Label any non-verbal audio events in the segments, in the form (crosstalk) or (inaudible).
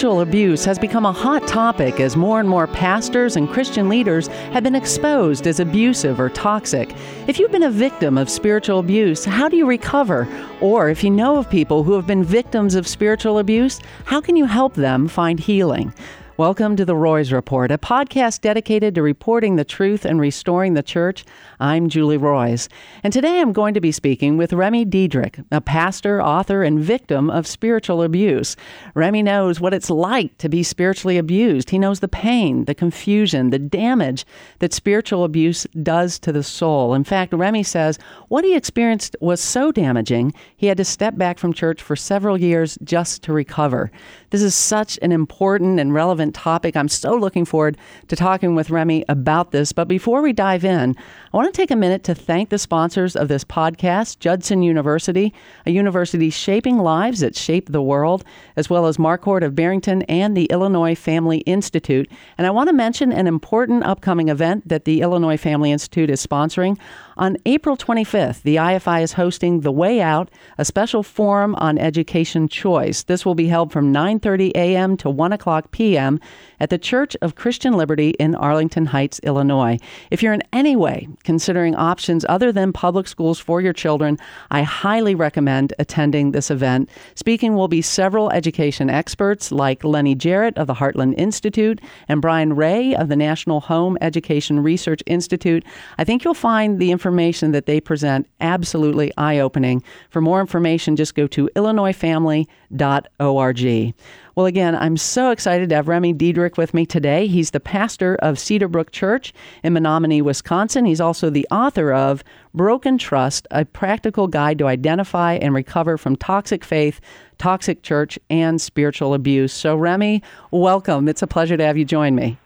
Spiritual abuse has become a hot topic as more and more pastors and Christian leaders have been exposed as abusive or toxic. If you've been a victim of spiritual abuse, how do you recover? Or if you know of people who have been victims of spiritual abuse, how can you help them find healing? Welcome to the Roys Report, a podcast dedicated to reporting the truth and restoring the church. I'm Julie Roys, and today I'm going to be speaking with Remy Diederich, a pastor, author, and victim of spiritual abuse. Remy knows what it's like to be spiritually abused. He knows the pain, the confusion, the damage that spiritual abuse does to the soul. In fact, Remy says what he experienced was so damaging, he had to step back from church for several years just to recover. This is such an important and relevant topic. I'm so looking forward to talking with Remy about this. But before we dive in, I want to take a minute to thank the sponsors of this podcast Judson University, a university shaping lives that shape the world, as well as Marquardt of Barrington and the Illinois Family Institute. And I want to mention an important upcoming event that the Illinois Family Institute is sponsoring. On April 25th, the IFI is hosting The Way Out, a special forum on education choice. This will be held from 9:30 a.m. to 1 o'clock p.m. at the Church of Christian Liberty in Arlington Heights, Illinois. If you're in any way considering options other than public schools for your children, I highly recommend attending this event. Speaking will be several education experts like Lennie Jarratt of the Heartland Institute and Brian Ray of the National Home Education Research Institute. I think you'll find the information that they present absolutely eye opening. For more information, just go to illinoisfamily.org. Well, again, I'm so excited to have Remy Diederich with me today. He's the pastor of Cedarbrook Church in Menomonie, Wisconsin. He's also the author of Broken Trust, a practical guide to identify and recover from toxic faith, toxic church, and spiritual abuse. So, Remy, welcome. It's a pleasure to have you join me.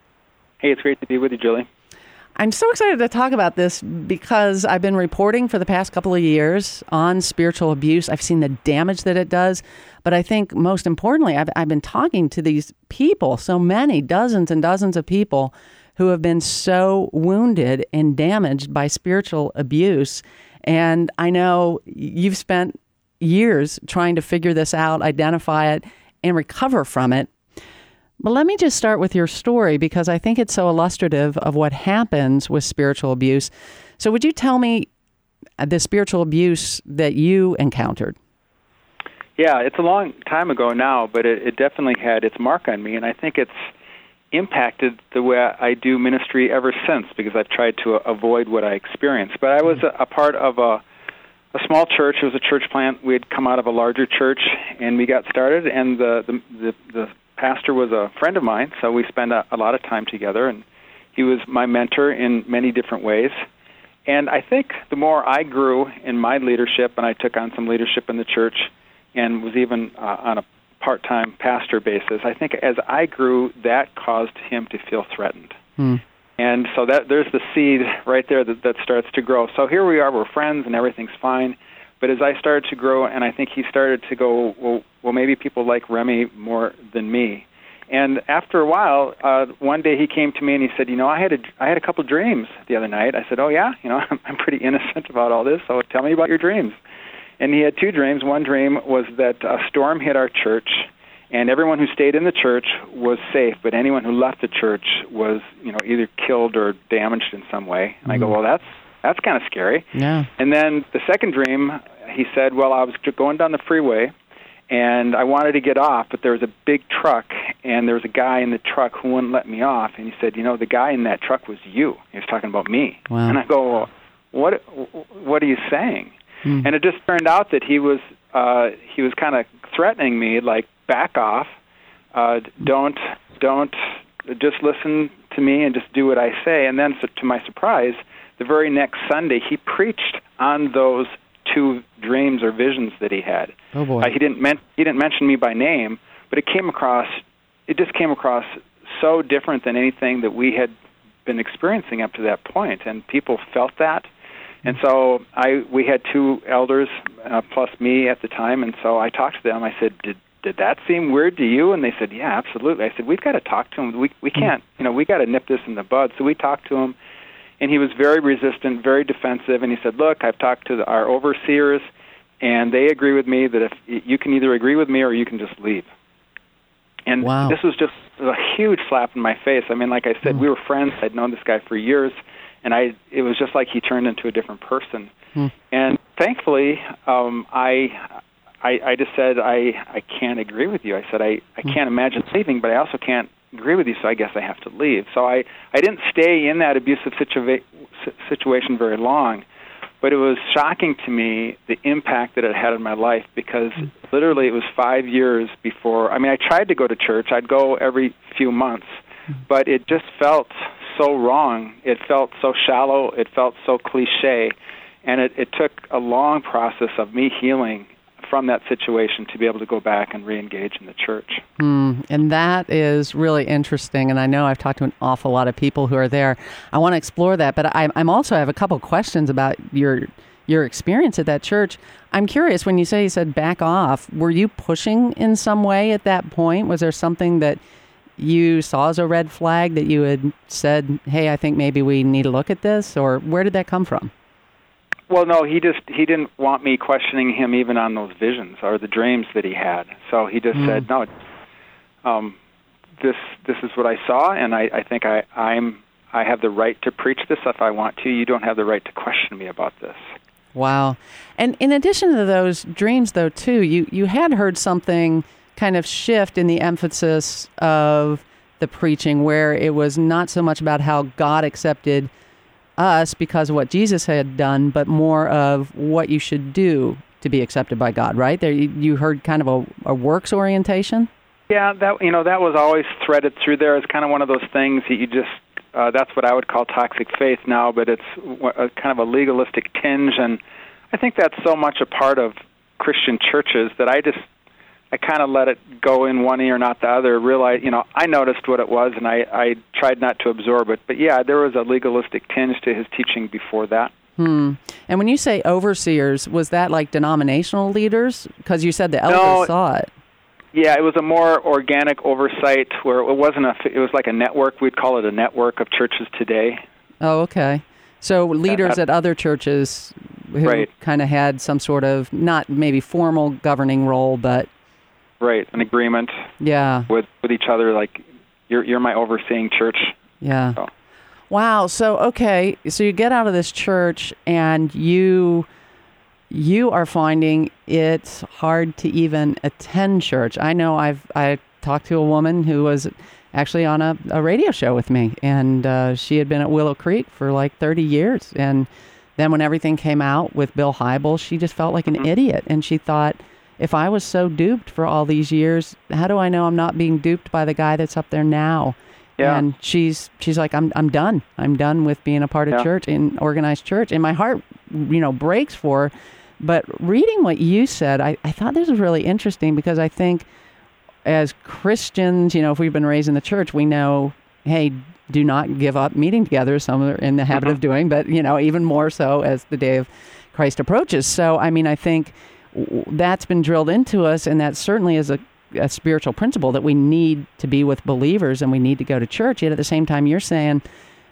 Hey, it's great to be with you, Julie. I'm so excited to talk about this because I've been reporting for the past couple of years on spiritual abuse. I've seen the damage that it does. But I think most importantly, I've, I've been talking to these people, so many, dozens and dozens of people who have been so wounded and damaged by spiritual abuse. And I know you've spent years trying to figure this out, identify it, and recover from it. But let me just start with your story because I think it's so illustrative of what happens with spiritual abuse. So, would you tell me uh, the spiritual abuse that you encountered? Yeah, it's a long time ago now, but it, it definitely had its mark on me, and I think it's impacted the way I do ministry ever since because I've tried to avoid what I experienced. But I was a, a part of a a small church. It was a church plant. We had come out of a larger church, and we got started. And the the the, the pastor was a friend of mine, so we spent a, a lot of time together, and he was my mentor in many different ways. And I think the more I grew in my leadership, and I took on some leadership in the church, and was even uh, on a part-time pastor basis, I think as I grew, that caused him to feel threatened. Hmm. And so that there's the seed right there that, that starts to grow. So here we are, we're friends, and everything's fine. But as I started to grow, and I think he started to go, well, well, maybe people like Remy more than me. And after a while, uh, one day he came to me and he said, "You know, I had a I had a couple of dreams the other night." I said, "Oh yeah, you know, (laughs) I'm, I'm pretty innocent about all this. So tell me about your dreams." And he had two dreams. One dream was that a storm hit our church, and everyone who stayed in the church was safe, but anyone who left the church was, you know, either killed or damaged in some way. And mm-hmm. I go, mm-hmm. "Well, that's that's kind of scary." Yeah. And then the second dream, he said, "Well, I was going down the freeway." and I wanted to get off, but there was a big truck, and there was a guy in the truck who wouldn't let me off. And he said, "You know, the guy in that truck was you." He was talking about me, wow. and I go, well, "What? What are you saying?" Hmm. And it just turned out that he was uh, he was kind of threatening me, like, "Back off! Uh, don't don't just listen to me and just do what I say." And then, so, to my surprise, the very next Sunday, he preached on those two dreams or visions that he had. Oh boy! Uh, he didn't men- he didn't mention me by name, but it came across. It just came across so different than anything that we had been experiencing up to that point, and people felt that. And so I we had two elders uh, plus me at the time, and so I talked to them. I said, "Did did that seem weird to you?" And they said, "Yeah, absolutely." I said, "We've got to talk to him. We we hmm. can't, you know, we got to nip this in the bud." So we talked to him and he was very resistant, very defensive. And he said, "Look, I've talked to the, our overseers, and they agree with me that if you can either agree with me or you can just leave." And wow. this was just a huge slap in my face. I mean, like I said, Mm. we were friends. I'd known this guy for years, and I it was just like he turned into a different person. Mm. And thankfully, um, I, I I just said I I can't agree with you. I said I I Mm. can't imagine leaving, but I also can't agree with you. So I guess I have to leave. So I I didn't stay in that abusive situa- situation very long. But it was shocking to me the impact that it had on my life because literally it was five years before. I mean, I tried to go to church. I'd go every few months, but it just felt so wrong. It felt so shallow. It felt so cliche, and it, it took a long process of me healing from that situation to be able to go back and re-engage in the church. Mm, and that is really interesting. And I know I've talked to an awful lot of people who are there. I want to explore that, but I, I'm also I have a couple questions about your your experience at that church. I'm curious when you say you said back off. Were you pushing in some way at that point? Was there something that you saw as a red flag that you had said, "Hey, I think maybe we need to look at this," or where did that come from? Well, no, he just he didn't want me questioning him even on those visions or the dreams that he had. So he just Mm. said, "No, um, this this is what I saw, and I, I think I I'm I have the right to preach this if I want to. You don't have the right to question me about this." Wow. And in addition to those dreams, though, too, you, you had heard something kind of shift in the emphasis of the preaching, where it was not so much about how God accepted us because of what Jesus had done, but more of what you should do to be accepted by God, right? There, you, heard kind of a, a works orientation? Yeah, that you know that was always threaded through there as kind of one of those things that you just uh, that's what I would call toxic faith now, but it's a, kind of a legalistic tinge, and I think that's so much a part of Christian churches that I just I kind of let it go in one ear, not the other. Realize, you know, I noticed what it was, and I I tried not to absorb it. But yeah, there was a legalistic tinge to his teaching before that. Hmm. And when you say overseers, was that like denominational leaders? Because you said the elders No. saw it. Yeah, it was a more organic oversight where it wasn't a. It was like a network. We'd call it a network of churches today. Oh, okay. So leaders uh, at other churches who Right. kind of had some sort of not maybe formal governing role, but Right, an agreement yeah, with with each other. Like, you're you're my overseeing church. yeah. Oh. Wow. So okay, so you get out of this church and you you are finding it's hard to even attend church. I know I've I talked to a woman who was actually on a, a radio show with me, and uh, she had been at Willow Creek for like 30 years. And then when everything came out with Bill Hybel, she just felt like an idiot, and she thought. If I was so duped for all these years, how do I know I'm not being duped by the guy that's up there now? Yeah. And she's she's like, I'm I'm done. I'm done with being a part of Yeah. church in organized church. And my heart, you know, breaks for. her. But reading what you said, I, I thought this was really interesting because I think as Christians, you know, if we've been raised in the church, we know, hey, do not give up meeting together. Some are in the habit of mm-hmm. doing, but you know, even more so as the day of Christ approaches. So, I mean, I think that's been drilled into us, and that certainly is a, a spiritual principle that we need to be with believers and we need to go to church. Yet at the same time, you're saying,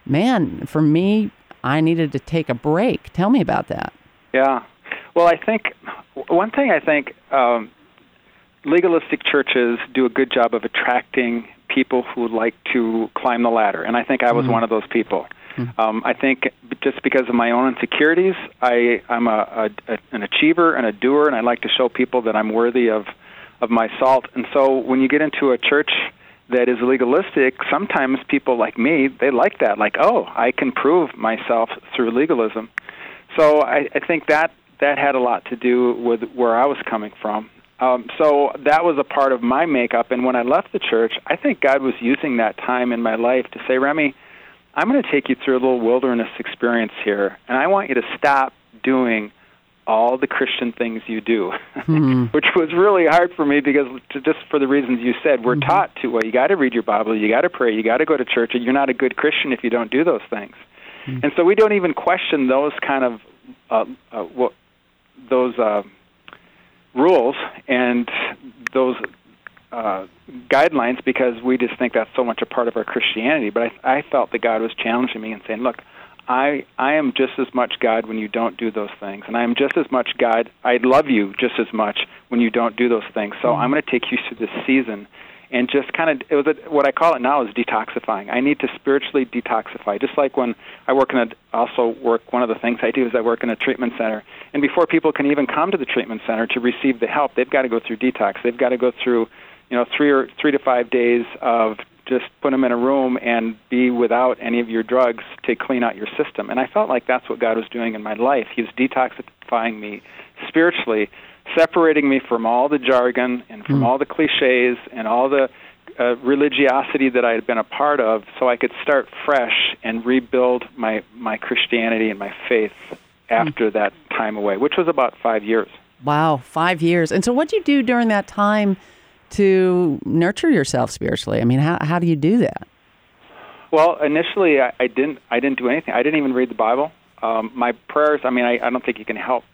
man, for me, I needed to take a break. Tell me about that. Yeah. Well, I think one thing I think um, legalistic churches do a good job of attracting people who like to climb the ladder, and I think I was one of those people. Um, I think just because of my own insecurities, I, I'm a, a, a, an achiever and a doer, and I like to show people that I'm worthy of, of my salt. And so when you get into a church that is legalistic, sometimes people like me, they like that. Like, oh, I can prove myself through legalism. So I, I think that that had a lot to do with where I was coming from. Um, so that was a part of my makeup. And when I left the church, I think God was using that time in my life to say, Remy, I'm going to take you through a little wilderness experience here, and I want you to stop doing all the Christian things you do, (laughs) which was really hard for me because to, just for the reasons you said, we're taught to well, you got to read your Bible, you got to pray, you got to go to church, and you're not a good Christian if you don't do those things. And so we don't even question those kind of uh, uh, what those uh, rules and those uh, guidelines because we just think that's so much a part of our Christianity. But I, I felt that God was challenging me and saying, "Look, I I am just as much God when you don't do those things, and I am just as much God. I love you just as much when you don't do those things. So I'm going to take you through this season." and just kind of it was a, what I call it now is detoxifying. I need to spiritually detoxify. Just like when I work in a also work one of the things I do is I work in a treatment center. And before people can even come to the treatment center to receive the help, they've got to go through detox. They've got to go through, you know, 3 or 3 to 5 days of just put them in a room and be without any of your drugs to clean out your system. And I felt like that's what God was doing in my life. He was detoxifying me spiritually separating me from all the jargon and from mm. all the cliches and all the uh, religiosity that I had been a part of, so I could start fresh and rebuild my my Christianity and my faith after mm. that time away, which was about five years. Wow, five years! And so, what did you do during that time to nurture yourself spiritually? I mean, how how do you do that? Well, initially, I, I didn't. I didn't do anything. I didn't even read the Bible. Um, my prayers. I mean, I, I don't think you can help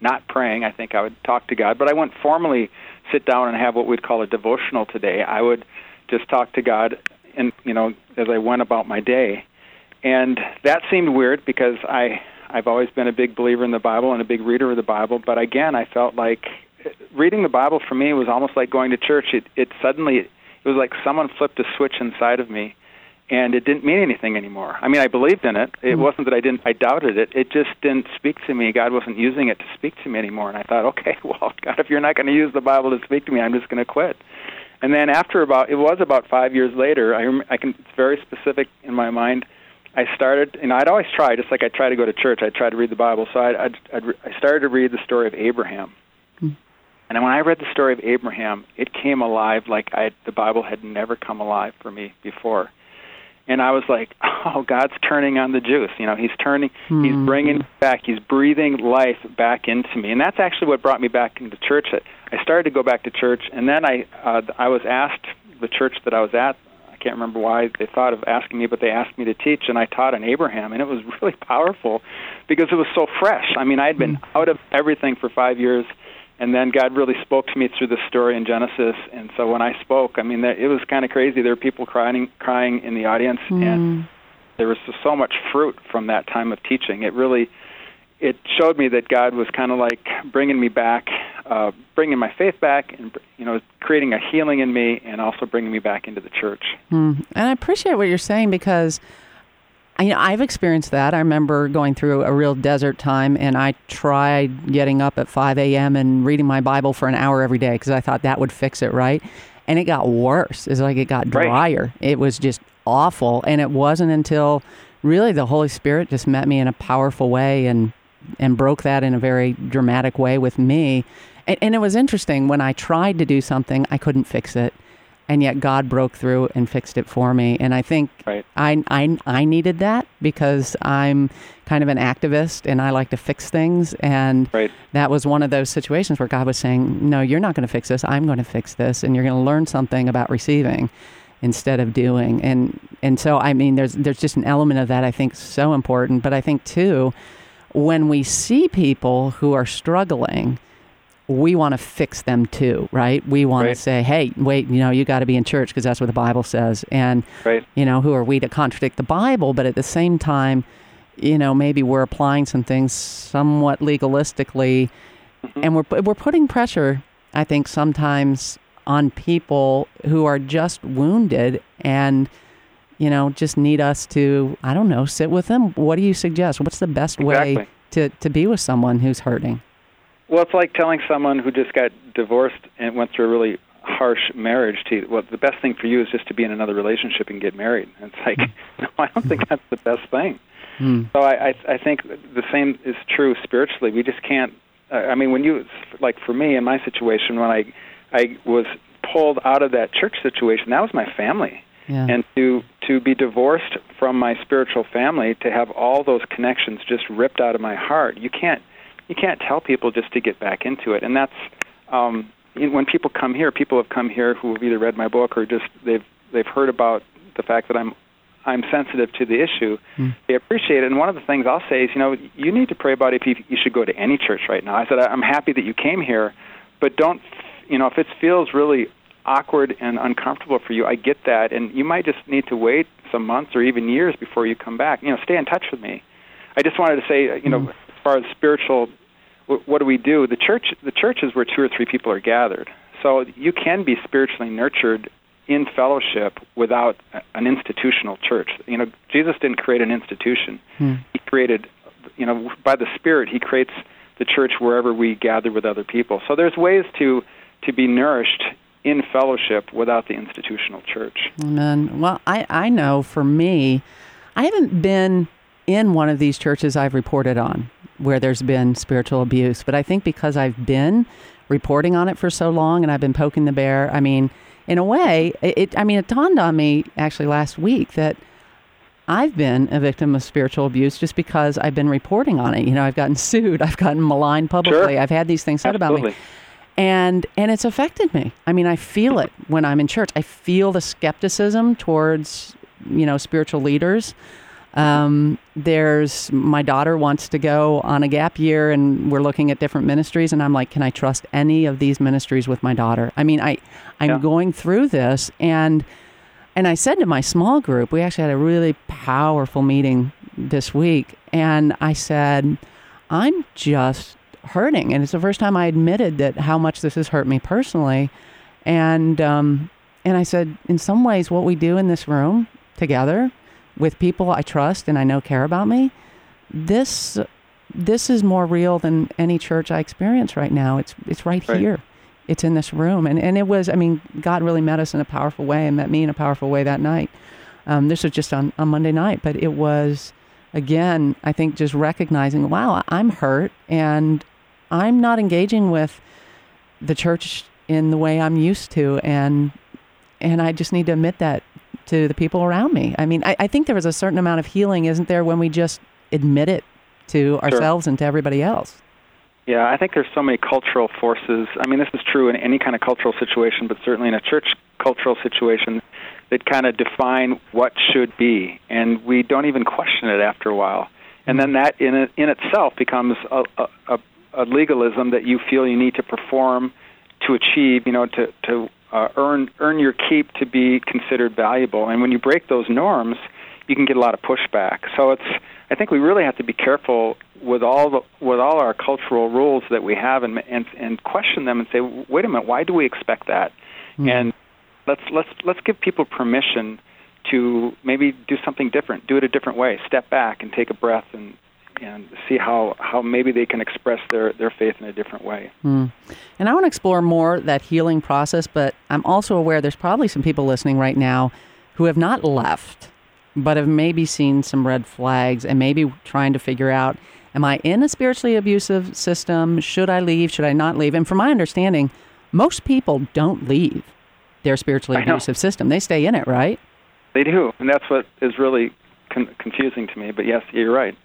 not praying. I think I would talk to God, but I wouldn't formally sit down and have what we'd call a devotional today. I would just talk to God, and you know, as I went about my day, and that seemed weird because I I've always been a big believer in the Bible and a big reader of the Bible, but again, I felt like reading the Bible for me was almost like going to church. It it suddenly it was like someone flipped a switch inside of me and it didn't mean anything anymore. I mean, I believed in it. It mm-hmm. wasn't that I didn't I doubted it. It just didn't speak to me. God wasn't using it to speak to me anymore. And I thought, okay, (laughs) well, God, if you're not going to use the Bible to speak to me, I'm just going to quit. And then after about it was about 5 years later, I I can it's very specific in my mind. I started, and I'd always try, just like I try to go to church, I try to read the Bible. So I'd, I'd, I'd I started to read the story of Abraham. And when I read the story of Abraham, it came alive like I, the Bible had never come alive for me before and I was like, (laughs) "Oh, God's turning on the juice. You know, He's turning, mm-hmm. He's hmm. bringing back, He's breathing life back into me." And that's actually what brought me back into church. I started to go back to church, and then I uh, I was asked the church that I was at. I can't remember why they thought of asking me, but they asked me to teach, and I taught on Abraham, and it was (laughs) really powerful because it was so fresh. I mean, I had been mm-hmm. out of everything for five years and then God really spoke to me through the story in Genesis. And so when I spoke, I mean, it was kind of crazy. There were people crying, crying in the audience, mm. and there was so much fruit from that time of teaching. It really, it showed me that God was kind of like bringing me back, uh, bringing my faith back, and you know, creating a healing in me, and also bringing me back into the church. Mm. And I appreciate what you're saying because you know, I've experienced that. I remember going through a real desert time, and I tried getting up at 5 a.m. and reading my Bible for an hour every day because I thought that would fix it, right? And it got worse. It's like it got drier. Right. It was just awful. And it wasn't until really the Holy Spirit just met me in a powerful way and and broke that in a very dramatic way with me. And, and it was interesting when I tried to do something, I couldn't fix it and yet God broke through and fixed it for me. And I think right. I, I, I needed that because I'm kind of an activist and I like to fix things. And right. that was one of those situations where God was saying, No, you're not going to fix this. I'm going to fix this. And you're going to learn something about receiving instead of doing. And, and so, I mean, there's, there's just an element of that I think so important. But I think, too, when we see people who are struggling, we want to fix them too, right? We want right. to say, hey, wait, you know, you got to be in church because that's what the Bible says. And, right. you know, who are we to contradict the Bible? But at the same time, you know, maybe we're applying some things somewhat legalistically mm-hmm. and we're, we're putting pressure, I think, sometimes on people who are just wounded and, you know, just need us to, I don't know, sit with them. What do you suggest? What's the best exactly. way to, to be with someone who's hurting? Well, it's like telling someone who just got divorced and went through a really harsh marriage to well the best thing for you is just to be in another relationship and get married. And it's like (laughs) no i don't think that's the best thing. Mm. so I, I i think the same is true spiritually. We just can't uh, i mean when you like for me in my situation when i i was pulled out of that church situation that was my family. Yeah. and to to be divorced from my spiritual family to have all those connections just ripped out of my heart you can't you can't tell people just to get back into it, and that's um, when people come here. People have come here who have either read my book or just they've they've heard about the fact that I'm I'm sensitive to the issue. Mm. They appreciate it. And one of the things I'll say is, you know, you need to pray about if you, you should go to any church right now. I said, I'm happy that you came here, but don't, you know, if it feels really awkward and uncomfortable for you, I get that. And you might just need to wait some months or even years before you come back. You know, stay in touch with me. I just wanted to say, you know, mm far as spiritual, what do we do? The church, the church is where two or three people are gathered. So you can be spiritually nurtured in fellowship without an institutional church. You know, Jesus didn't create an institution. Hmm. He created, you know, by the Spirit, He creates the church wherever we gather with other people. So there's ways to to be nourished in fellowship without the institutional church. Amen. Well, I, I know for me, I haven't been in one of these churches I've reported on where there's been spiritual abuse, but I think because I've been reporting on it for so long and I've been poking the bear, I mean, in a way, it, I mean, it dawned on me actually last week that I've been a victim of spiritual abuse just because I've been reporting on it. You know, I've gotten sued, (laughs) I've gotten maligned publicly, sure. I've had these things said Absolutely. about me. And and it's affected me. I mean, I feel it when I'm in church. I feel the skepticism towards, you know, spiritual leaders. Um, there's my daughter wants to go on a gap year, and we're looking at different ministries, and I'm like, can I trust any of these ministries with my daughter? I mean, I I'm Yeah. going through this, and and I said to my small group, we actually had a really powerful meeting this week, and I said, I'm just hurting, and it's the first time I admitted that how much this has hurt me personally, and um, and I said, in some ways, what we do in this room together with people I trust and I know care about me, this this is more real than any church I experience right now. It's it's right, Right. here. It's in this room. And and it was I mean, God really met us in a powerful way and met me in a powerful way that night. Um, this was just on, on Monday night, but it was again, I think just recognizing, wow, I'm hurt and I'm not engaging with the church in the way I'm used to and and I just need to admit that to the people around me. I mean, I, I think there is a certain amount of healing, isn't there, when we just admit it to ourselves and to everybody else. Yeah, I think there's so many cultural forces. I mean, this is true in any kind of cultural situation, but certainly in a church cultural situation that kind of define what should be, and we don't even question it after a while. And then that in it, in itself becomes a, a, a, a legalism that you feel you need to perform to achieve, you know, to to uh, earn earn your keep to be considered valuable. And when you break those norms, you can get a lot of pushback. So it's I think we really have to be careful with all the with all our cultural rules that we have and and and question them and say, wait a minute, why do we expect that? Mm. And let's let's let's give people permission to maybe do something different, do it a different way, step back and take a breath and and see how, how maybe they can express their, their faith in a different way. Mm. And I want to explore more that healing process, but I'm also aware there's probably some people listening right now who have not left, but have maybe seen some red flags and maybe trying to figure out am I in a spiritually abusive system? Should I leave? Should I not leave? And from my understanding, most people don't leave their spiritually abusive system. They stay in it, right? They do, and that's what is really con- confusing to me. But yes, you're right.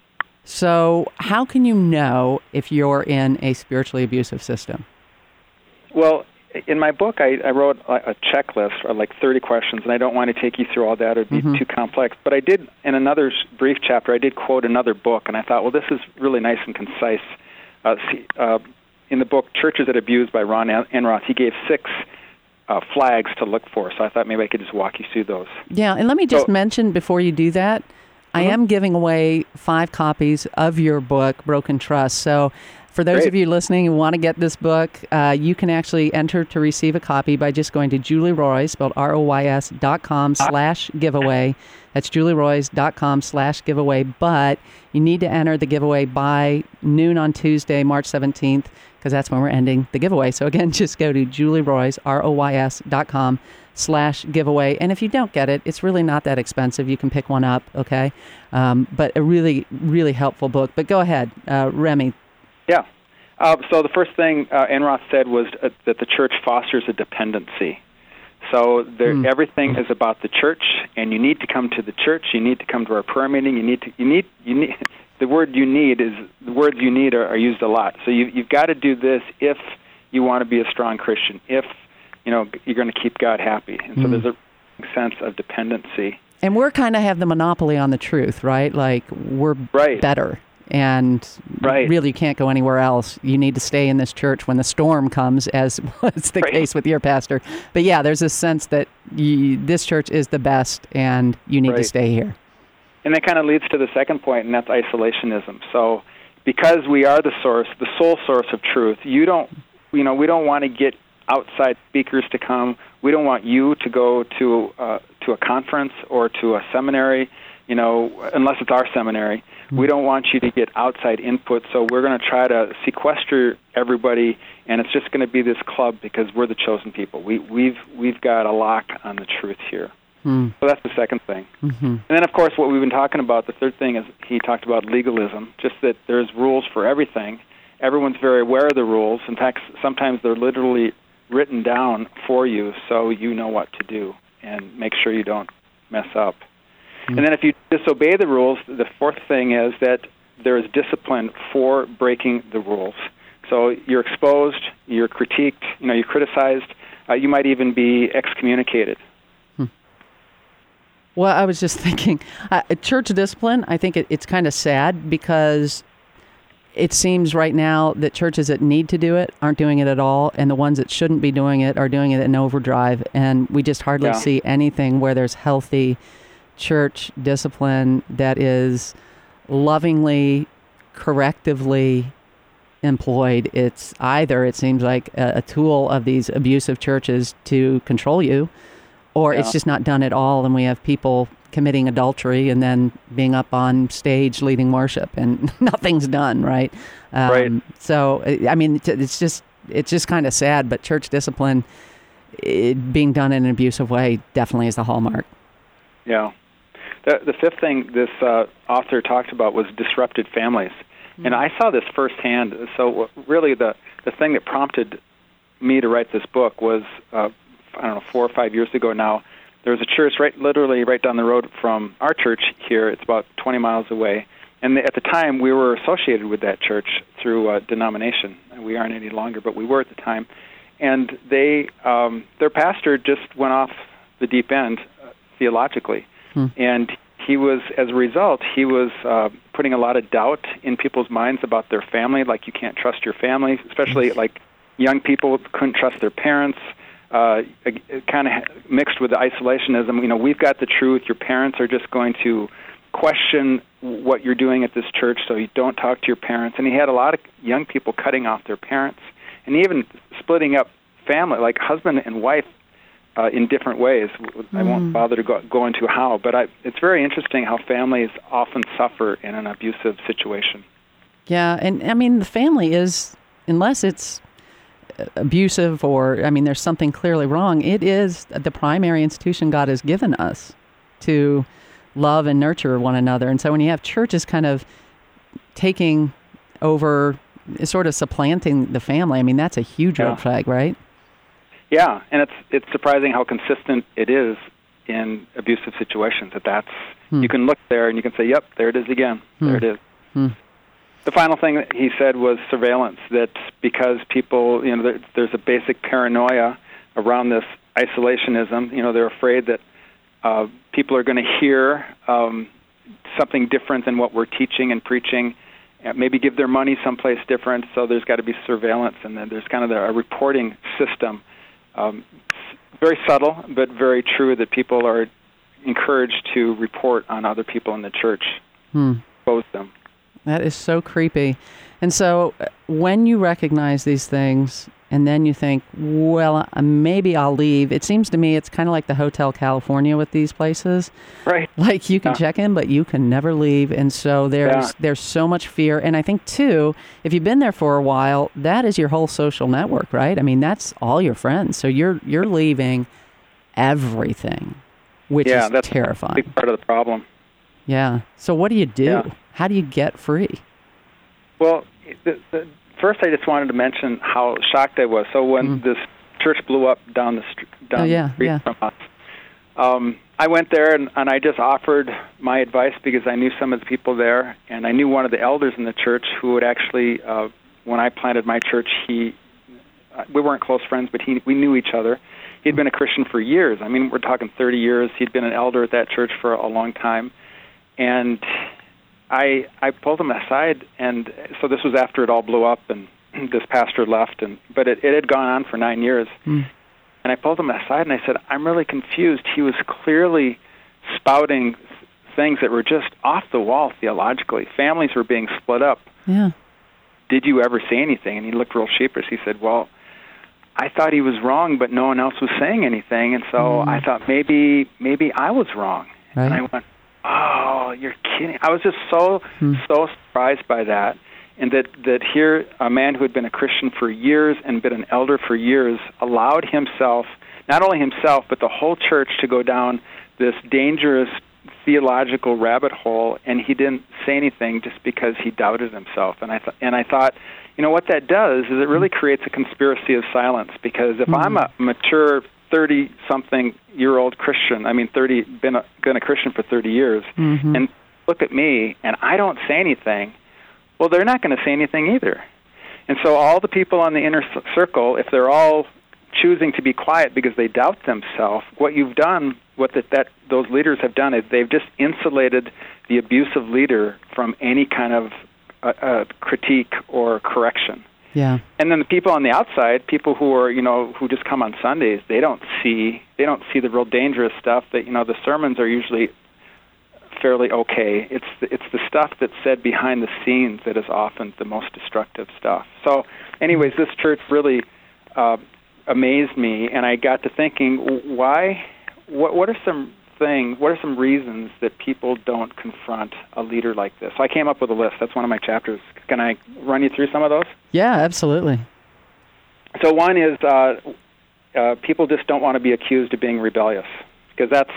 So, how can you know if you're in a spiritually abusive system? Well, in my book, I, I wrote a, checklist of like 30 questions, and I don't want to take you through all that; it'd be Mhm. too complex. But I did, in another brief chapter, I did quote another book, and I thought, well, this is really nice and concise. Uh, see, uh, in the book "Churches That Abuse" by Ron Enroth, he gave six uh, flags to look for. So I thought maybe I could just walk you through those. Yeah, and let me just So- mention before you do that, I Mhm. am giving away five copies of your book, Broken Trust. So, for those Great. of you listening who want to get this book, uh, you can actually enter to receive a copy by just going to Julie Roys, spelled R O Y S dot com slash giveaway. That's julieroys dot com slash giveaway. But you need to enter the giveaway by noon on Tuesday, March 17th, because that's when we're ending the giveaway. So again, (laughs) just go to julieroys, R O Y S dot com slash giveaway. And if you don't get it, it's really not that expensive. You can pick one up, okay? Um, but a really, really helpful book. But go ahead, uh, Remy. Yeah. Uh, so the first thing uh, Enroth said was uh, that the church fosters a dependency. So there, Hmm. everything is about the church, and you need to come to the church. You need to come to our prayer meeting. You need to. You need. You need. The word "you need" is the words "you need" are, are used a lot. So you, you've got to do this if you want to be a strong Christian. If you know you're going to keep God happy, and so Hmm. there's a sense of dependency. And we're kind of have the monopoly on the truth, right? Like we're Right. better. And Right. really, you can't go anywhere else. You need to stay in this church when the storm comes, as (laughs) was the Right. case with your pastor. But yeah, there's a sense that you, this church is the best, and you need to stay here. And that kind of leads to the second point, and that's isolationism. So, because we are the source, the sole source of truth, you don't, you know, we don't want to get outside speakers to come. We don't want you to go to uh, to a conference or to a seminary, you know, unless it's our seminary. We don't want you to get outside input, so we're going to try to sequester everybody, and it's just going to be this club because we're the chosen people. We, we've we've got a lock on the truth here. Hmm. So that's the second thing. Mm-hmm. And then, of course, what we've been talking about, the third thing is he talked about legalism, just that there's rules for everything. Everyone's very aware of the rules. In fact, sometimes they're literally written down for you so you know what to do and make sure you don't mess up. And then if you disobey the rules, the fourth thing is that there is discipline for breaking the rules. So you're exposed, you're critiqued, you know, you're criticized, uh, you might even be excommunicated. Well, I was just (laughs) thinking, uh, church discipline. I think it, it's kind of sad because it seems right now that churches that need to do it aren't doing it at all, and the ones that shouldn't be doing it are doing it in overdrive. And we just hardly Yeah. see anything where there's healthy church discipline that is lovingly, correctively employed. It's either it seems like a, a tool of these abusive churches to control you, or it's just not done at all. And we have people committing adultery and then being up on stage leading worship, and (laughs) nothing's done. Right. Um, Right. So I I mean, it's- just it's just kind of sad. But church discipline, it, being done in an abusive way, definitely is the hallmark. Yeah. The, the fifth thing this uh, author talked about was disrupted families. And I saw this firsthand. So, really, the, the thing that prompted me to write this book was, uh, I don't know, four or five years ago now. There was a church right, literally right down the road from our church here. It's about 20 miles away. And at the time, we were associated with that church through a denomination. We aren't any longer, but we were at the time. And they, um, their pastor just went off the deep end uh, theologically and he was as a result he was uh, putting a lot of doubt in people's minds about their family like you can't trust your family especially like young people couldn't trust their parents uh, kind of mixed with the isolationism you know we've got the truth your parents are just going to question what you're doing at this church so you don't talk to your parents and he had a lot of young people cutting off their parents and even splitting up family like husband and wife uh, in different ways. I won't bother to go, go into how, but I, it's very interesting how families often suffer in an abusive situation. Yeah, and I mean the family is unless it's abusive or I mean there's something clearly wrong, it is the primary institution God has given us to love and nurture one another. And so when you have churches kind of taking over sort of supplanting the family, I mean that's a huge Yeah. red flag, right? Yeah, and it's it's surprising how consistent it is in abusive situations. That that's you can look there and you can say, "Yep, there it is again. There it is." Hmm. The final thing that he said was surveillance. That because people, you know, there, there's a basic paranoia around this isolationism. You know, they're afraid that uh, people are going to hear um, something different than what we're teaching and preaching. uh, Maybe give their money someplace different. So there's got to be surveillance, and then there's kind of a reporting system. Um, very subtle, but very true that people are encouraged to report on other people in the church, Hmm. expose them. That is so creepy. And so uh, when you recognize these things and then you think, well, uh, maybe I'll leave, it seems to me it's kind of like the Hotel California with these places. Right. (laughs) Like you can Yeah. check in, but you can never leave. And so there's Yeah. there's so much fear. And I think too, if you've been there for a while, that is your whole social network, right? I mean, that's all your friends. So you're you're leaving everything, which yeah, is that's terrifying. part of the problem. Yeah. So what do you do? Yeah. How do you get free? Well, the, the, first I just wanted to mention how shocked I was. So when Mm. this church blew up down the str- down Oh, yeah, the street yeah. from us, um, I went there and, and I just offered my advice because I knew some of the people there, and I knew one of the elders in the church who would actually, uh, when I planted my church, he we weren't close friends, but he we knew each other. He'd been a Christian for years. I mean, we're talking 30 years. He'd been an elder at that church for a long time, and I I pulled him aside, and so this was after it all blew up, and (clears throat) this pastor left, and but it, it had gone on for nine years. Mm. And I pulled him aside, and I said, "I'm really confused. He was clearly spouting things that were just off the wall theologically. Families were being split up. Yeah. Did you ever say anything?" And he looked real sheepish. He said, "Well." I thought he was wrong, but no one else was saying anything, and so Mm. I thought maybe maybe I was wrong. Right. And I went, "Oh, you're kidding!" I was just so Hmm. so surprised by that, and that that here a man who had been a Christian for years and been an elder for years allowed himself, not only himself but the whole church, to go down this dangerous theological rabbit hole, and he didn't say anything just because he doubted himself. And I th- and I thought, you know what that does is it really creates a conspiracy of silence because if I'm a mature 30 something year old Christian, I mean 30 been a, been a Christian for 30 years Mhm. and look at me and I don't say anything, well they're not going to say anything either. And so all the people on the inner circle if they're all choosing to be quiet because they doubt themselves, what you've done, what that, that those leaders have done is they've just insulated the abusive leader from any kind of uh, uh, critique or correction. Yeah. And then the people on the outside, people who are you know who just come on Sundays, they don't see they don't see the real dangerous stuff. That you know the sermons are usually fairly okay. It's the, it's the stuff that's said behind the scenes that is often the most destructive stuff. So, anyways, this church really uh, amazed me, and I got to thinking, why? What what are some things? What are some reasons that people don't confront a leader like this? So I came up with a list. That's one of my chapters. Can I run you through some of those? Yeah, absolutely. So one is uh, uh, people just don't want to be accused of being rebellious because that's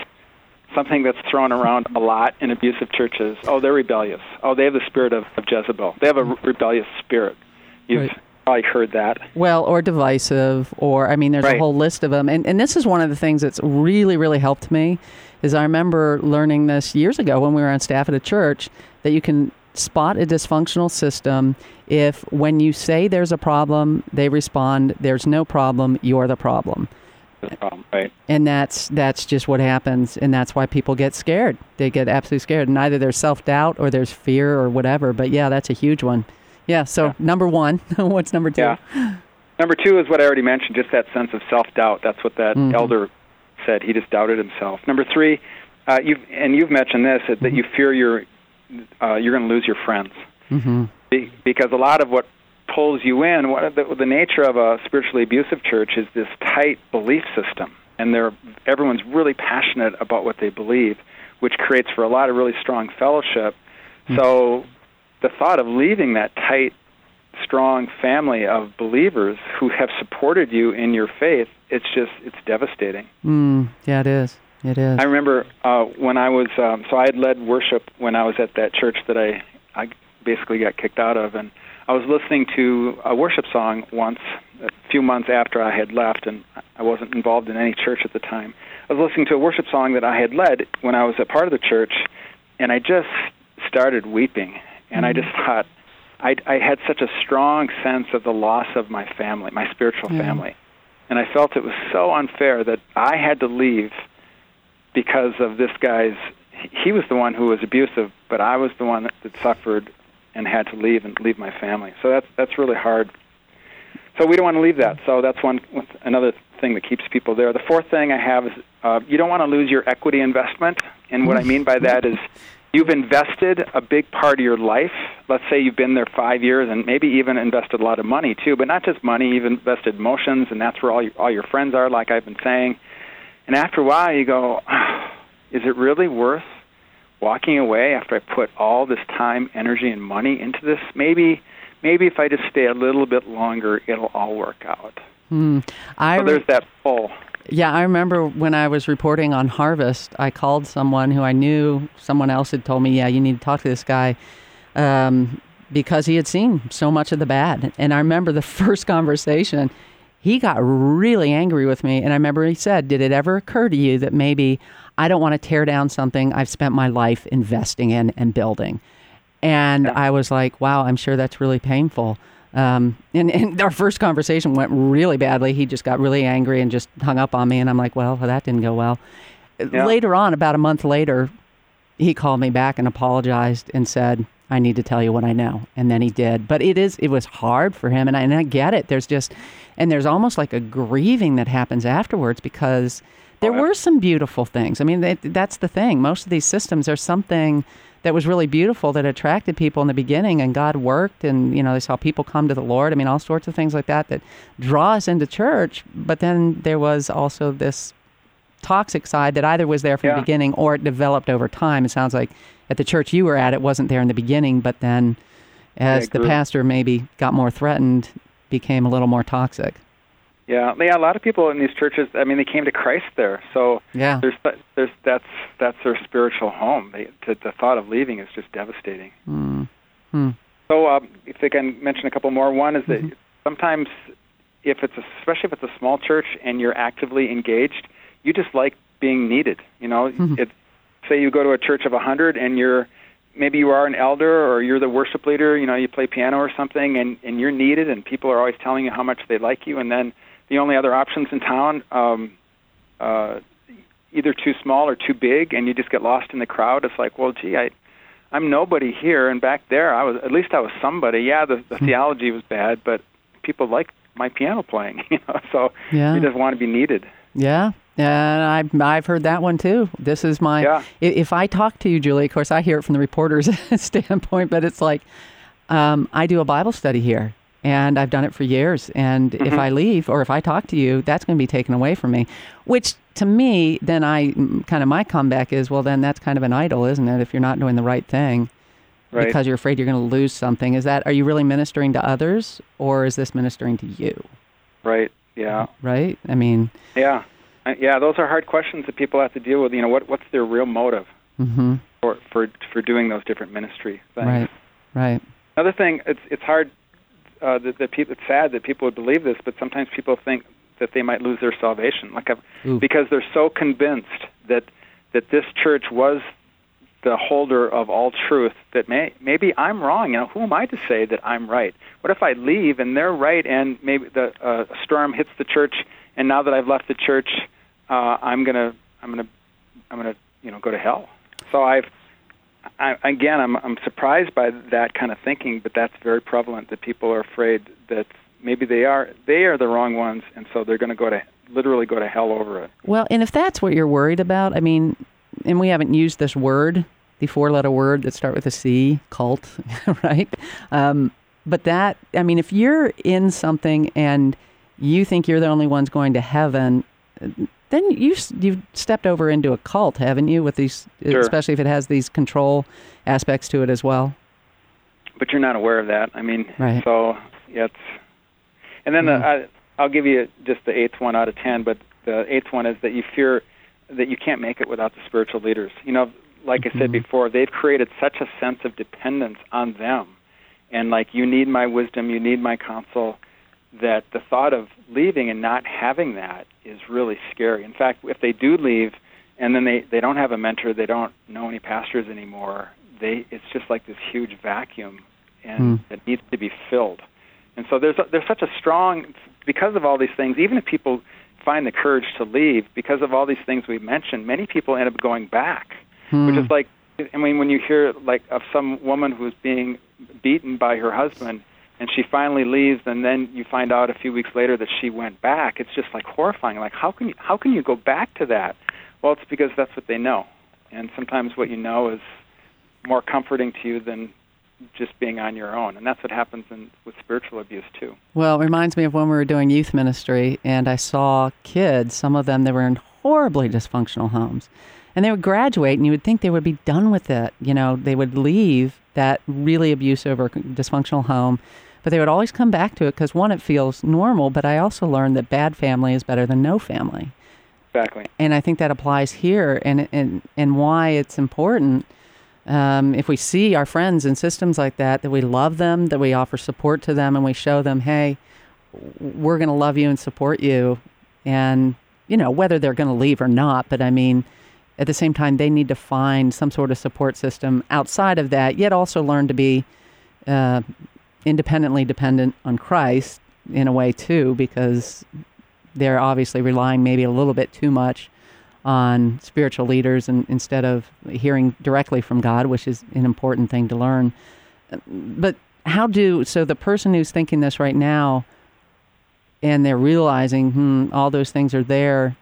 something that's thrown around a lot in abusive churches. Oh, they're rebellious. Oh, they have the spirit of, of Jezebel. They have a re- rebellious spirit. You've Right. Probably heard that. Well, or divisive, or I mean, there's a whole list of them. And, and this is one of the things that's really, really helped me. Is I remember learning this years ago when we were on staff at a church that you can spot a dysfunctional system if when you say there's a problem, they respond, "There's no problem, you're the problem." The problem, right? and that's that's just what happens and that's why people get scared they get absolutely scared and either there's self-doubt or there's fear or whatever but yeah that's a huge one yeah so Yeah. number one (laughs) what's number two Yeah. Number two is what I already mentioned, just that sense of self-doubt. That's what that Mhm. elder said. He just doubted himself. Number three, uh, you've and you've mentioned this that, that you fear you're uh, you're going to lose your friends. hmm Be- because a lot of what pulls you in, what the, the nature of a spiritually abusive church is this tight belief system, and they're everyone's really passionate about what they believe, which creates for a lot of really strong fellowship. So, the thought of leaving that tight, strong family of believers who have supported you in your faith, it's just it's devastating. mm, yeah it is it is I remember uh, when I was um, so I had led worship when I was at that church that I I basically got kicked out of, and I was listening to a worship song once a few months after I had left, and I wasn't involved in any church at the time. I was listening to a worship song that I had led when I was a part of the church, and I just started weeping, and I just (laughs) thought I, I had such a strong sense of the loss of my family, my spiritual Yeah. family, and I felt it was so unfair that I had to leave because of this guy's he was the one who was abusive but i was the one that, that suffered and had to leave and leave my family. So that's that's really hard. So we don't want to leave that. So that's one another thing that keeps people there. The fourth thing i have is uh, you don't want to lose your equity investment. And what i mean by that is you've invested a big part of your life let's say you've been there five years and maybe even invested a lot of money too but not just money you've invested emotions and that's where all your, all your friends are like i've been saying and after a while, you go, is it really worth walking away after I put all this time, energy, and money into this? Maybe, maybe if I just stay a little bit longer, it'll all work out. mm. I So re- there's that pull. Yeah, I remember when I was reporting on Harvest, I called someone who I knew. Someone else had told me, "Yeah, you need to talk to this guy," um, because he had seen so much of the bad. And I remember the (laughs) first conversation, he got really angry with me, and I remember he said, "Did it ever occur to you that maybe I don't want to tear down something I've spent my life investing in and building?" And I was like, "Wow, I'm sure that's really painful." Um, and, and our first conversation went really badly. He just got really angry and just hung up on me. And I'm like, well, that didn't go well. Yeah. Later on, about a month later, he called me back and apologized and said, I need to tell you what I know. And then he did. But it is, it was hard for him. And I, and I get it. There's just, and there's almost like a grieving that happens afterwards because there Oh, were some beautiful things. I mean, that, that's the thing. Most of these systems, are something that was really beautiful that attracted people in the beginning and God worked and you know they saw people come to the Lord. I mean all sorts of things like that that draw us into church, but then there was also this toxic side that either was there from Yeah. the beginning or it developed over time. It sounds like at the church you were at it wasn't there in the beginning, but then as the pastor maybe got more threatened, became a little more toxic. Yeah, yeah. A lot of people in these churches. I mean, they came to Christ there, so Yeah. there's there's that's that's their spiritual home. They, the, the thought of leaving is just devastating. Mm. Hmm. So, um, if I can mention a couple more, one is that Mm-hmm. sometimes, if it's a, especially if it's a small church and you're actively engaged, you just like being needed. You know, Mhm. it, say you go to a church of a hundred and you're maybe you are an elder or you're the worship leader. You know, you play piano or something, and and you're needed, and people are always telling you how much they like you, and then the only other options in town. Um, uh, either too small or too big, and you just get lost in the crowd. It's like, well, gee, I, I'm nobody here, and back there, I was at least I was somebody. Yeah, the, the theology was bad, but people like my piano playing, (laughs) you know. So Yeah. you just want to be needed. Yeah. And I've, I've heard that one too. This is my. Yeah. If I talk to you, Julie, of course, I hear it from the reporter's (laughs) standpoint, but it's like um, I do a Bible study here and I've done it for years. And if Mhm. I leave or if I talk to you, that's going to be taken away from me, which to me, then I kind of my comeback is, well, then that's kind of an idol, isn't it? If you're not doing the right thing Right. because you're afraid you're going to lose something. Is that, are you really ministering to others or is this ministering to you? right. Yeah. Right? I mean, Yeah. Uh, Yeah. Those are hard questions that people have to deal with. You know, what what's their real motive hmm for for for doing those different ministry things? right, right. Another thing, it's it's hard uh, that, that people. It's sad that people would believe this, but sometimes people think that they might lose their salvation, like I've, because they're so convinced that that this church was the holder of all truth that may, maybe I'm wrong. You know, who am I to say that I'm right? What if I leave and they're right, and maybe the uh, storm hits the church, and now that I've left the church, uh, I'm gonna I'm gonna I'm gonna you know go to hell. So I've I, again, I'm I'm surprised by that kind of thinking, but that's very prevalent. That people are afraid that maybe they are they are the wrong ones, and so they're going to go to literally go to hell over it. Well, and if that's what you're worried about, I mean, and we haven't used this word, the four-letter word that start with a C, cult, (laughs) right? Um, but that, I mean, if you're in something and you think you're the only ones going to heaven, then you you've stepped over into a cult, haven't you? With these, Sure. especially if it has these control aspects to it as well. But you're not aware of that. I mean, Right. so yeah, it's and then Yeah. the, I, I'll give you just the eighth one out of ten. But the eighth one is that you fear that you can't make it without the spiritual leaders. You know, like I said Mhm. before, they've created such a sense of dependence on them, and like you need my wisdom, you need my counsel. That the thought of leaving and not having that is really scary. In fact, if they do leave, and then they they don't have a mentor, they don't know any pastors anymore. They it's just like this huge vacuum, and Hmm. it needs to be filled. And so there's a, there's such a strong because of all these things. Even if people find the courage to leave, because of all these things we mentioned, many people end up going back, which Hmm. is like I mean when you hear like of some woman who's being beaten by her husband and she finally leaves and then you find out a few weeks later that she went back. It's just like horrifying. Like how can you how can you go back to that? Well it's because that's what they know. And sometimes what you know is more comforting to you than just being on your own. And that's what happens in with spiritual abuse too. Well, it reminds me of when we were doing youth ministry, and I saw kids, some of them that were in horribly dysfunctional homes. And they would graduate, and you would think they would be done with it. You know, they would leave that really abusive or dysfunctional home, but they would always come back to it because, one, it feels normal, but I also learned that bad family is better than no family. exactly And I think that applies here, and, and, and why it's important. Um, if we see our friends in systems like that, that we love them, that we offer support to them, and we show them, hey, we're going to love you and support you. And, you know, whether they're going to leave or not, but I mean, at the same time, they need to find some sort of support system outside of that, yet also learn to be uh, independently dependent on Christ in a way, too, because they're obviously relying maybe a little bit too much on spiritual leaders and instead of hearing directly from God, which is an important thing to learn. But how do so the person who's thinking this right now and they're realizing, hmm, all those things are there,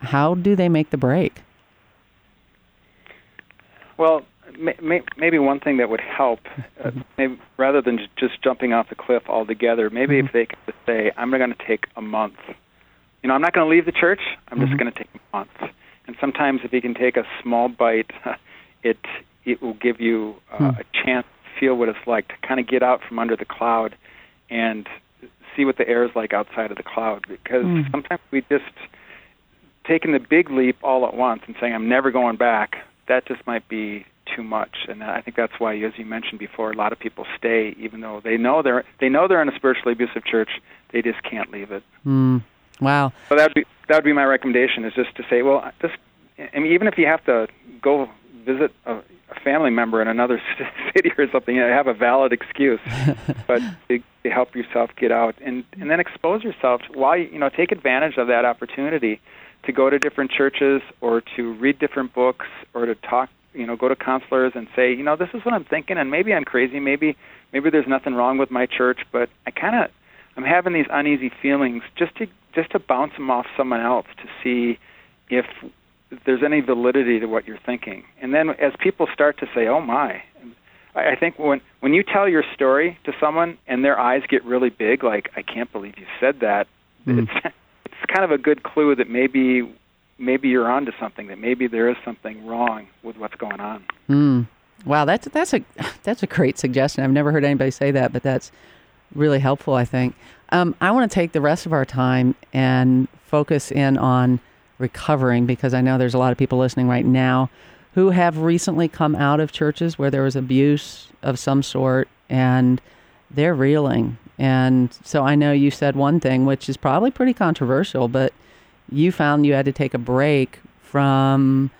how do they make the break? Well, may, maybe one thing that would help, uh, (laughs) maybe rather than just jumping off the cliff altogether, maybe mm-hmm. if they could say, "I'm going to take a month." You know, I'm not going to leave the church. I'm mm-hmm. just going to take a month. And sometimes, if you can take a small bite, (laughs) it it will give you uh, mm. a chance to feel what it's like to kind of get out from under the cloud and see what the air is like outside of the cloud. Because mm. sometimes we just taking the big leap all at once and saying, "I'm never going back." That just might be too much, and I think that's why, as you mentioned before, a lot of people stay, even though they know they're they know they're in a spiritually abusive church. They just can't leave it. Mm. Wow. So that would be that would be my recommendation is just to say, well, just I mean, even if you have to go visit a, a family member in another (laughs) city or something, you have a valid excuse, (laughs) but to, to help yourself get out and and then expose yourself while you know take advantage of that opportunity to go to different churches or to read different books or to talk you know go to counselors and say you know this is what i'm thinking and maybe i'm crazy maybe maybe there's nothing wrong with my church but i kind of i'm having these uneasy feelings just to just to bounce them off someone else to see if there's any validity to what you're thinking and then as people start to say oh my i think when when you tell your story to someone and their eyes get really big like i can't believe you said that mm. it's it's kind of a good clue that maybe maybe you're onto something. That maybe there is something wrong with what's going on. Mm. Wow, that's that's a (laughs) that's a great suggestion. I've never heard anybody say that, but that's really helpful. I think. Um, I want to take the rest of our time and focus in on recovering because I know there's a lot of people listening right now who have recently come out of churches where there was abuse of some sort and they're reeling and so I know you said one thing, which is probably pretty controversial, but you found you had to take a break from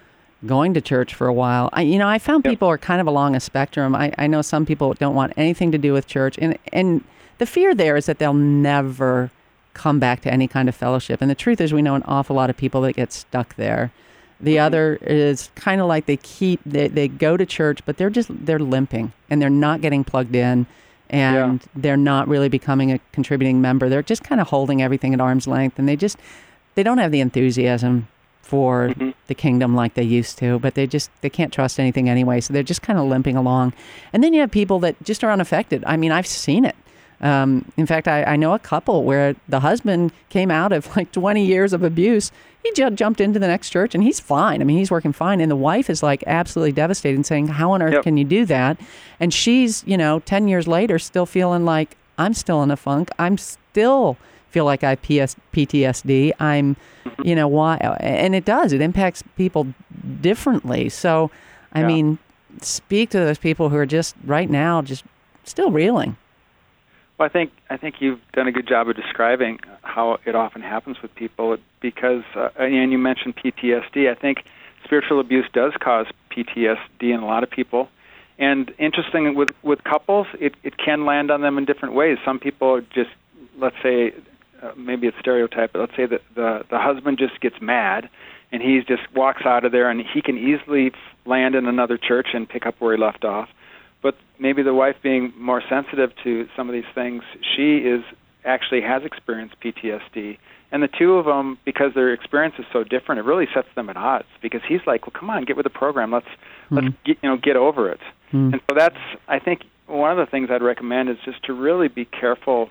going to church for a while. I, you know, I found yep. people are kind of along a spectrum. I, I know some people don't want anything to do with church, and and the fear there is that they'll never come back to any kind of fellowship. And the truth is, we know an awful lot of people that get stuck there. The mm-hmm. other is kind of like they keep they, they go to church, but they're just they're limping and they're not getting plugged in and yeah. they're not really becoming a contributing member. They're just kind of holding everything at arm's length, and they just they don't have the enthusiasm for mm-hmm. the kingdom like they used to. But they just they can't trust anything anyway, so they're just kind of limping along. And then you have people that just are unaffected. I mean, I've seen it. Um, in fact, I, I know a couple where the husband came out of like 20 years of abuse. He just jumped into the next church and he's fine. I mean, he's working fine. And the wife is like absolutely devastated and saying, How on earth yep. can you do that? And she's, you know, 10 years later still feeling like I'm still in a funk. I'm still feel like I have PS, PTSD. I'm, you know, why? And it does. It impacts people differently. So, I yeah. mean, speak to those people who are just right now just still reeling. Well, I think I think you've done a good job of describing how it often happens with people because, uh, and you mentioned PTSD. I think spiritual abuse does cause PTSD in a lot of people. And interesting with with couples, it it can land on them in different ways. Some people just, let's say, uh, maybe it's stereotype, but let's say that the the husband just gets mad, and he just walks out of there, and he can easily land in another church and pick up where he left off but maybe the wife being more sensitive to some of these things, she is actually has experienced PTSD. And the two of them, because their experience is so different, it really sets them at odds. Because he's like, "Well, come on, get with the program. Let's mm-hmm. let's get, you know get over it." Mm-hmm. And so that's, I think, one of the things I'd recommend is just to really be careful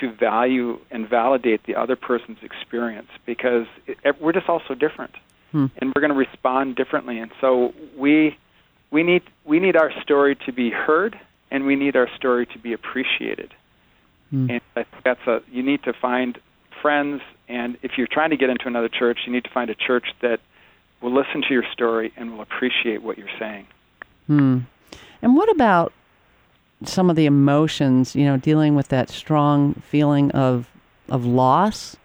to value and validate the other person's experience because it, we're just all so different, mm-hmm. and we're going to respond differently. And so we we need we need our story to be heard and we need our story to be appreciated. Mm. And I think that's a you need to find friends and if you're trying to get into another church, you need to find a church that will listen to your story and will appreciate what you're saying. Hmm. And what about some of the emotions, you know, dealing with that strong feeling of of loss?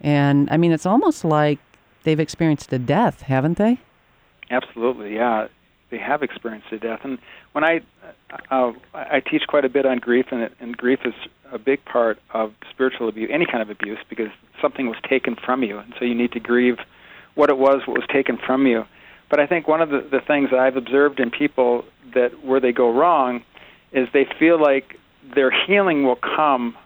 And I mean, it's almost like they've experienced a death, haven't they? Absolutely, yeah they have experienced a death. And when I uh, I teach quite a bit on grief, and, it, and grief is a big part of spiritual abuse, any kind of abuse, because something was taken from you, and so you need to grieve what it was, what was taken from you. But I think one of the, the things that I've observed in people that where they go wrong is they feel like their healing will come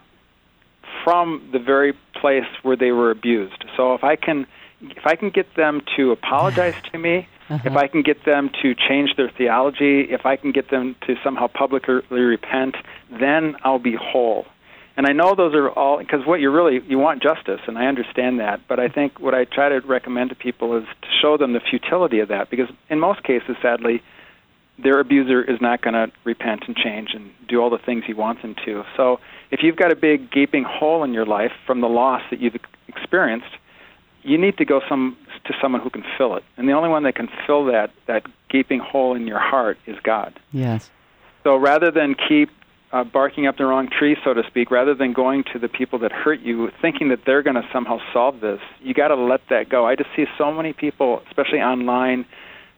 from the very place where they were abused. So if I can if I can get them to apologize (laughs) to me uh-huh. if I can get them to change their theology, if I can get them to somehow publicly repent, then I'll be whole. And I know those are all because what you really you want justice, and I understand that. But I think what I try to recommend to people is to show them the futility of that, because in most cases, sadly, their abuser is not going to repent and change and do all the things he wants them to. So if you've got a big gaping hole in your life from the loss that you've experienced, you need to go some to someone who can fill it. And the only one that can fill that that gaping hole in your heart is God. Yes. So rather than keep uh, barking up the wrong tree, so to speak, rather than going to the people that hurt you, thinking that they're going to somehow solve this, you got to let that go. I just see so many people, especially online,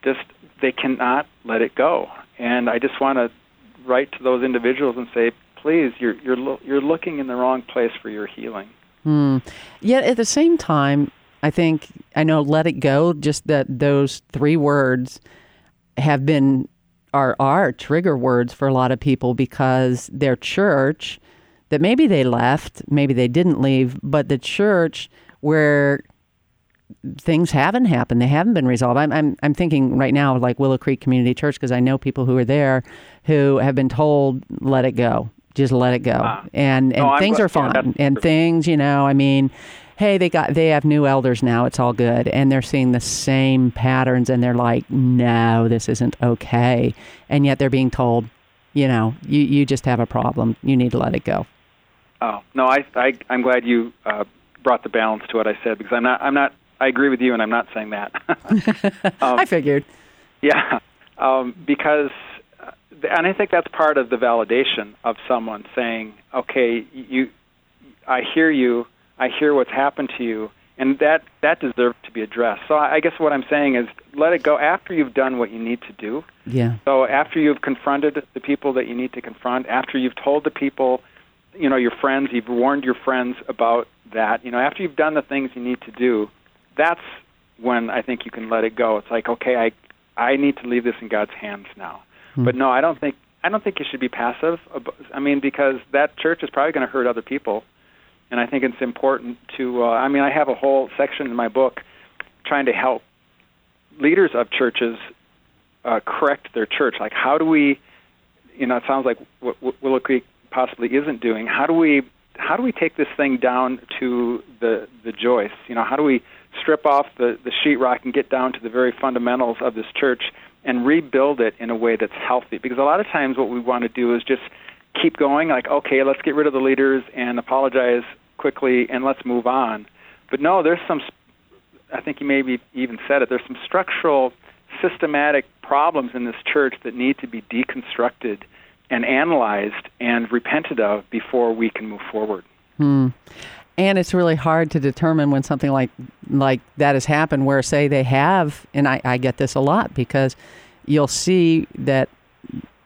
just they cannot let it go. And I just want to write to those individuals and say, please, you're you're lo- you're looking in the wrong place for your healing. Hmm. Yet at the same time, I think I know "let it go." Just that those three words have been are are trigger words for a lot of people because their church that maybe they left, maybe they didn't leave, but the church where things haven't happened. They haven't been resolved. I'm, I'm, I'm thinking right now like Willow Creek Community Church because I know people who are there who have been told, let it go. Just let it go. And and no, things are fine. Yeah, and things, you know, I mean, hey, they got they have new elders now. It's all good. And they're seeing the same patterns and they're like, no, this isn't okay. And yet they're being told, you know, you, you just have a problem. You need to let it go. Oh no, I, I I'm glad you uh, brought the balance to what I said because I'm not I'm not I agree with you, and I'm not saying that. (laughs) um, I figured. Yeah, um, because, uh, and I think that's part of the validation of someone saying, "Okay, you, I hear you. I hear what's happened to you." And that that deserves to be addressed. So I guess what I'm saying is, let it go after you've done what you need to do. Yeah. So after you've confronted the people that you need to confront, after you've told the people, you know, your friends, you've warned your friends about that. You know, after you've done the things you need to do, that's when I think you can let it go. It's like, okay, I I need to leave this in God's hands now. Hmm. But no, I don't think I don't think you should be passive. I mean, because that church is probably going to hurt other people, and I think it's important to. Uh, I mean, I have a whole section in my book trying to help leaders of churches uh, correct their church. Like, how do we? You know, it sounds like what Willow Creek possibly isn't doing. How do we? How do we take this thing down to the the joists? You know, how do we strip off the, the sheetrock and get down to the very fundamentals of this church and rebuild it in a way that's healthy. Because a lot of times what we want to do is just keep going, like, okay, let's get rid of the leaders and apologize quickly and let's move on. But no, there's some, I think you maybe even said it, there's some structural, systematic problems in this church that need to be deconstructed and analyzed and repented of before we can move forward. Hmm and it's really hard to determine when something like like that has happened where say they have and I, I get this a lot because you'll see that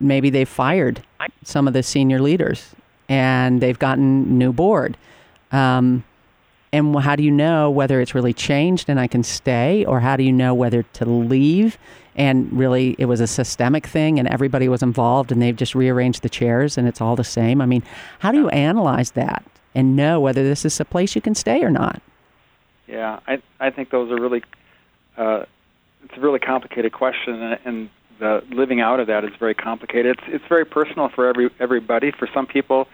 maybe they've fired some of the senior leaders and they've gotten new board. Um, and how do you know whether it's really changed and I can stay? Or how do you know whether to leave? And really it was a systemic thing and everybody was involved and they've just rearranged the chairs and it's all the same. I mean how do you analyze that and know whether this is a place you can stay or not. Yeah, I I think those are really uh, it's a really complicated question, and, and the living out of that is very complicated. It's it's very personal for every everybody. For some people,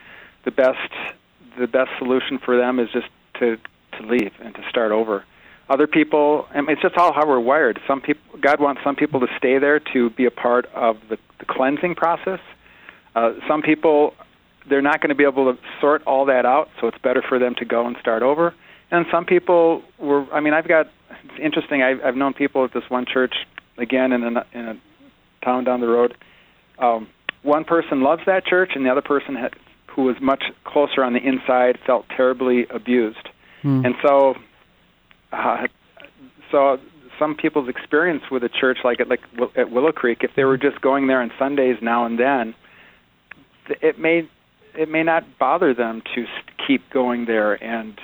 the best the best solution for them is just to to leave and to start over. Other people, I mean, it's just all how we're wired. Some people, God wants some people to stay there to be a part of the, the cleansing process. Uh, some people they're not going to be able to sort all that out, so it's better for them to go and start over. And some people were, I mean, I've got, it's interesting, I've, I've known people at this one church, again, in a, in a town down the road. Um, one person loves that church, and the other person had, who was much closer on the inside felt terribly abused. Hmm. And so, uh, so some people's experience with a church like at like at Willow Creek, if they were just going there on Sundays now and then, it may it may not bother them to keep going there and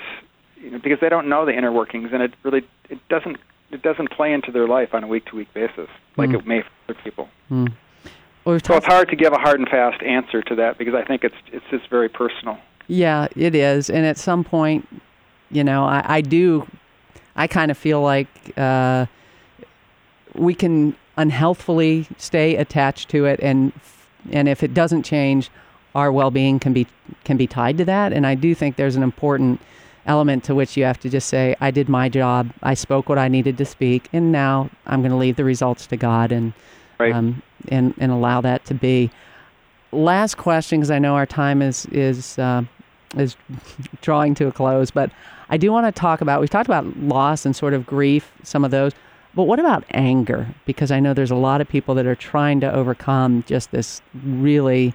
you know, because they don't know the inner workings and it really it doesn't it doesn't play into their life on a week to week basis like mm. it may for other people. Mm. Well, so it's hard to give a hard and fast answer to that because I think it's it's just very personal. Yeah, it is, and at some point, you know, I, I do, I kind of feel like uh, we can unhealthfully stay attached to it, and and if it doesn't change, our well-being can be can be tied to that. And I do think there's an important element to which you have to just say, I did my job, I spoke what I needed to speak, and now I'm going to leave the results to God and right. um, and and allow that to be. Last question, because I know our time is is uh, is drawing to a close, but I do want to talk about. We've talked about loss and sort of grief, some of those. But what about anger? Because I know there's a lot of people that are trying to overcome just this really,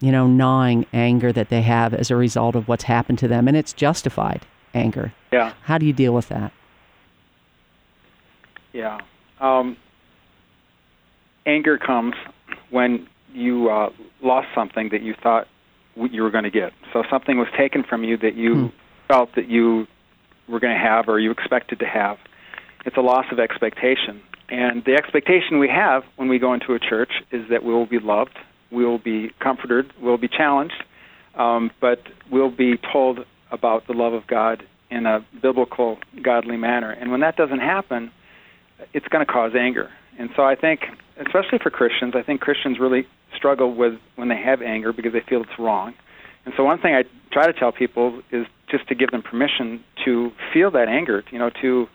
you know, gnawing anger that they have as a result of what's happened to them. And it's justified anger. Yeah. How do you deal with that? Yeah. Um, anger comes when you uh, lost something that you thought you were going to get. So something was taken from you that you hmm. felt that you were going to have or you expected to have it's a loss of expectation. And the expectation we have when we go into a church is that we will be loved, we will be comforted, we'll be challenged, um, but we'll be told about the love of God in a biblical, godly manner. And when that doesn't happen, it's going to cause anger. And so I think, especially for Christians, I think Christians really struggle with when they have anger because they feel it's wrong. And so one thing I try to tell people is just to give them permission to feel that anger, you know, to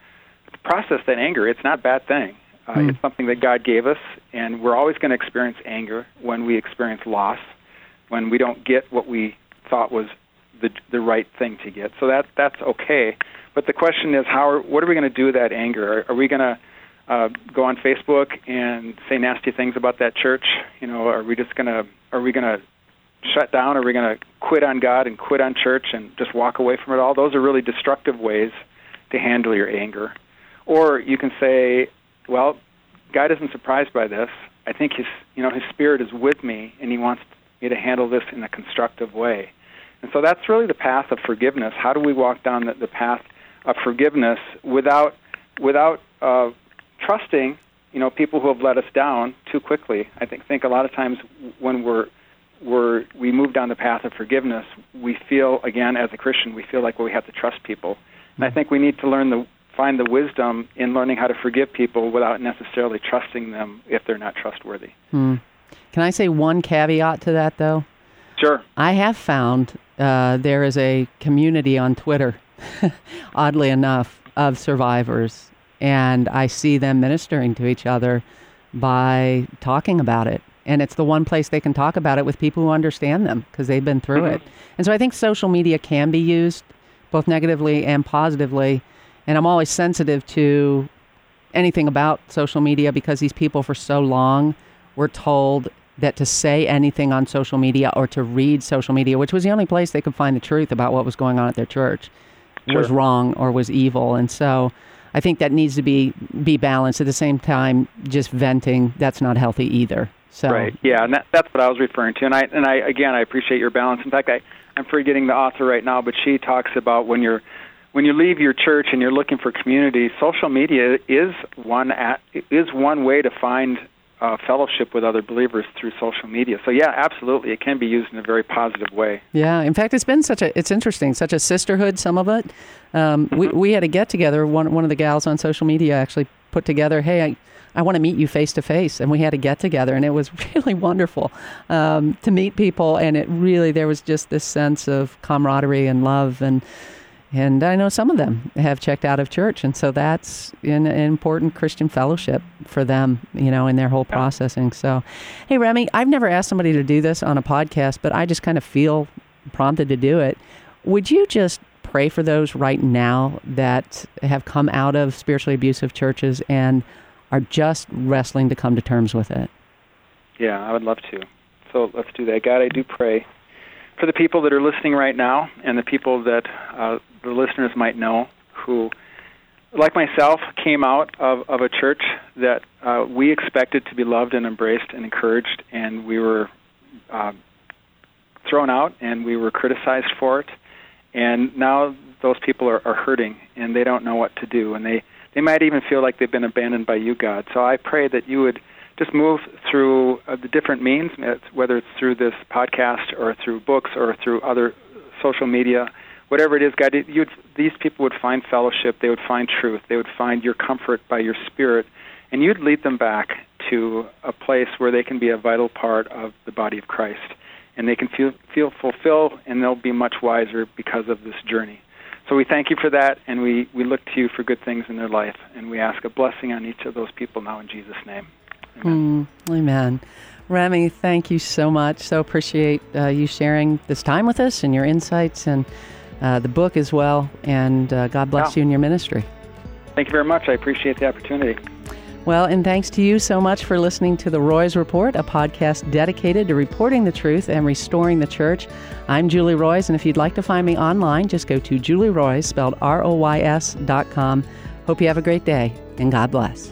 process that anger. It's not a bad thing. Uh, mm. It's something that God gave us, and we're always going to experience anger when we experience loss, when we don't get what we thought was the the right thing to get. So that that's okay. But the question is, how? Are, what are we going to do with that anger? Are, are we going to uh, go on Facebook and say nasty things about that church? You know, are we just going to? Are we going to shut down? Are we going to quit on God and quit on church and just walk away from it all? Those are really destructive ways to handle your anger. Or you can say, well, God isn't surprised by this. I think his, you know, his spirit is with me, and he wants me to handle this in a constructive way. And so that's really the path of forgiveness. How do we walk down the, the path of forgiveness without, without uh, trusting, you know, people who have let us down too quickly? I think think a lot of times when we're we're, we move down the path of forgiveness, we feel, again, as a Christian, we feel like well, we have to trust people. And I think we need to learn the, find the wisdom in learning how to forgive people without necessarily trusting them if they're not trustworthy. Hmm. Can I say one caveat to that, though? Sure. I have found uh, there is a community on Twitter, (laughs) oddly enough, of survivors, and I see them ministering to each other by talking about it. And it's the one place they can talk about it with people who understand them because they've been through mm-hmm. it. And so I think social media can be used both negatively and positively and I'm always sensitive to anything about social media because these people for so long were told that to say anything on social media or to read social media, which was the only place they could find the truth about what was going on at their church, sure. was wrong or was evil. And so I think that needs to be be balanced. At the same time, just venting that's not healthy either. So right, yeah, and that, that's what I was referring to. And I and I again I appreciate your balance. In fact, I I'm forgetting the author right now, but she talks about when you're when you leave your church and you're looking for community, social media is one at, is one way to find uh, fellowship with other believers through social media. So yeah, absolutely, it can be used in a very positive way. Yeah, in fact, it's been such a it's interesting, such a sisterhood. Some of it. Um, mm-hmm. We we had a get together. One one of the gals on social media actually put together. Hey, I. I want to meet you face to face, and we had a get together, and it was (laughs) really wonderful um, to meet people. And it really there was just this sense of camaraderie and love, and and I know some of them have checked out of church, and so that's an, an important Christian fellowship for them, you know, in their whole processing. So, hey, Remy, I've never asked somebody to do this on a podcast, but I just kind of feel prompted to do it. Would you just pray for those right now that have come out of spiritually abusive churches and are just wrestling to come to terms with it? Yeah, I would love to. So let's do that. God, I do pray for the people that are listening right now and the people that uh, the listeners might know who, like myself, came out of, of a church that uh, we expected to be loved and embraced and encouraged, and we were uh, thrown out and we were criticized for it. And now those people are, are hurting and they don't know what to do, and they they might even feel like they've been abandoned by you, God. So I pray that you would just move through uh, the different means, whether it's through this podcast or through books or through other social media, whatever it is, God, you'd, these people would find fellowship. They would find truth. They would find your comfort by your Spirit, and you'd lead them back to a place where they can be a vital part of the body of Christ, and they can feel feel fulfilled, and they'll be much wiser because of this journey. So we thank you for that, and we, we look to you for good things in their life, and we ask a blessing on each of those people now in Jesus' name. Amen. Mm, amen. Remy, thank you so much. So appreciate uh, you sharing this time with us and your insights and uh, the book as well. And uh, God bless yeah. you in your ministry. Thank you very much. I appreciate the opportunity. Well, and thanks to you so much for listening to the Roys Report, a podcast dedicated to reporting the truth and restoring the church. I'm Julie Roys, and if you'd like to find me online, just go to Julie Roys, spelled R O Y S dot com. Hope you have a great day, and God bless.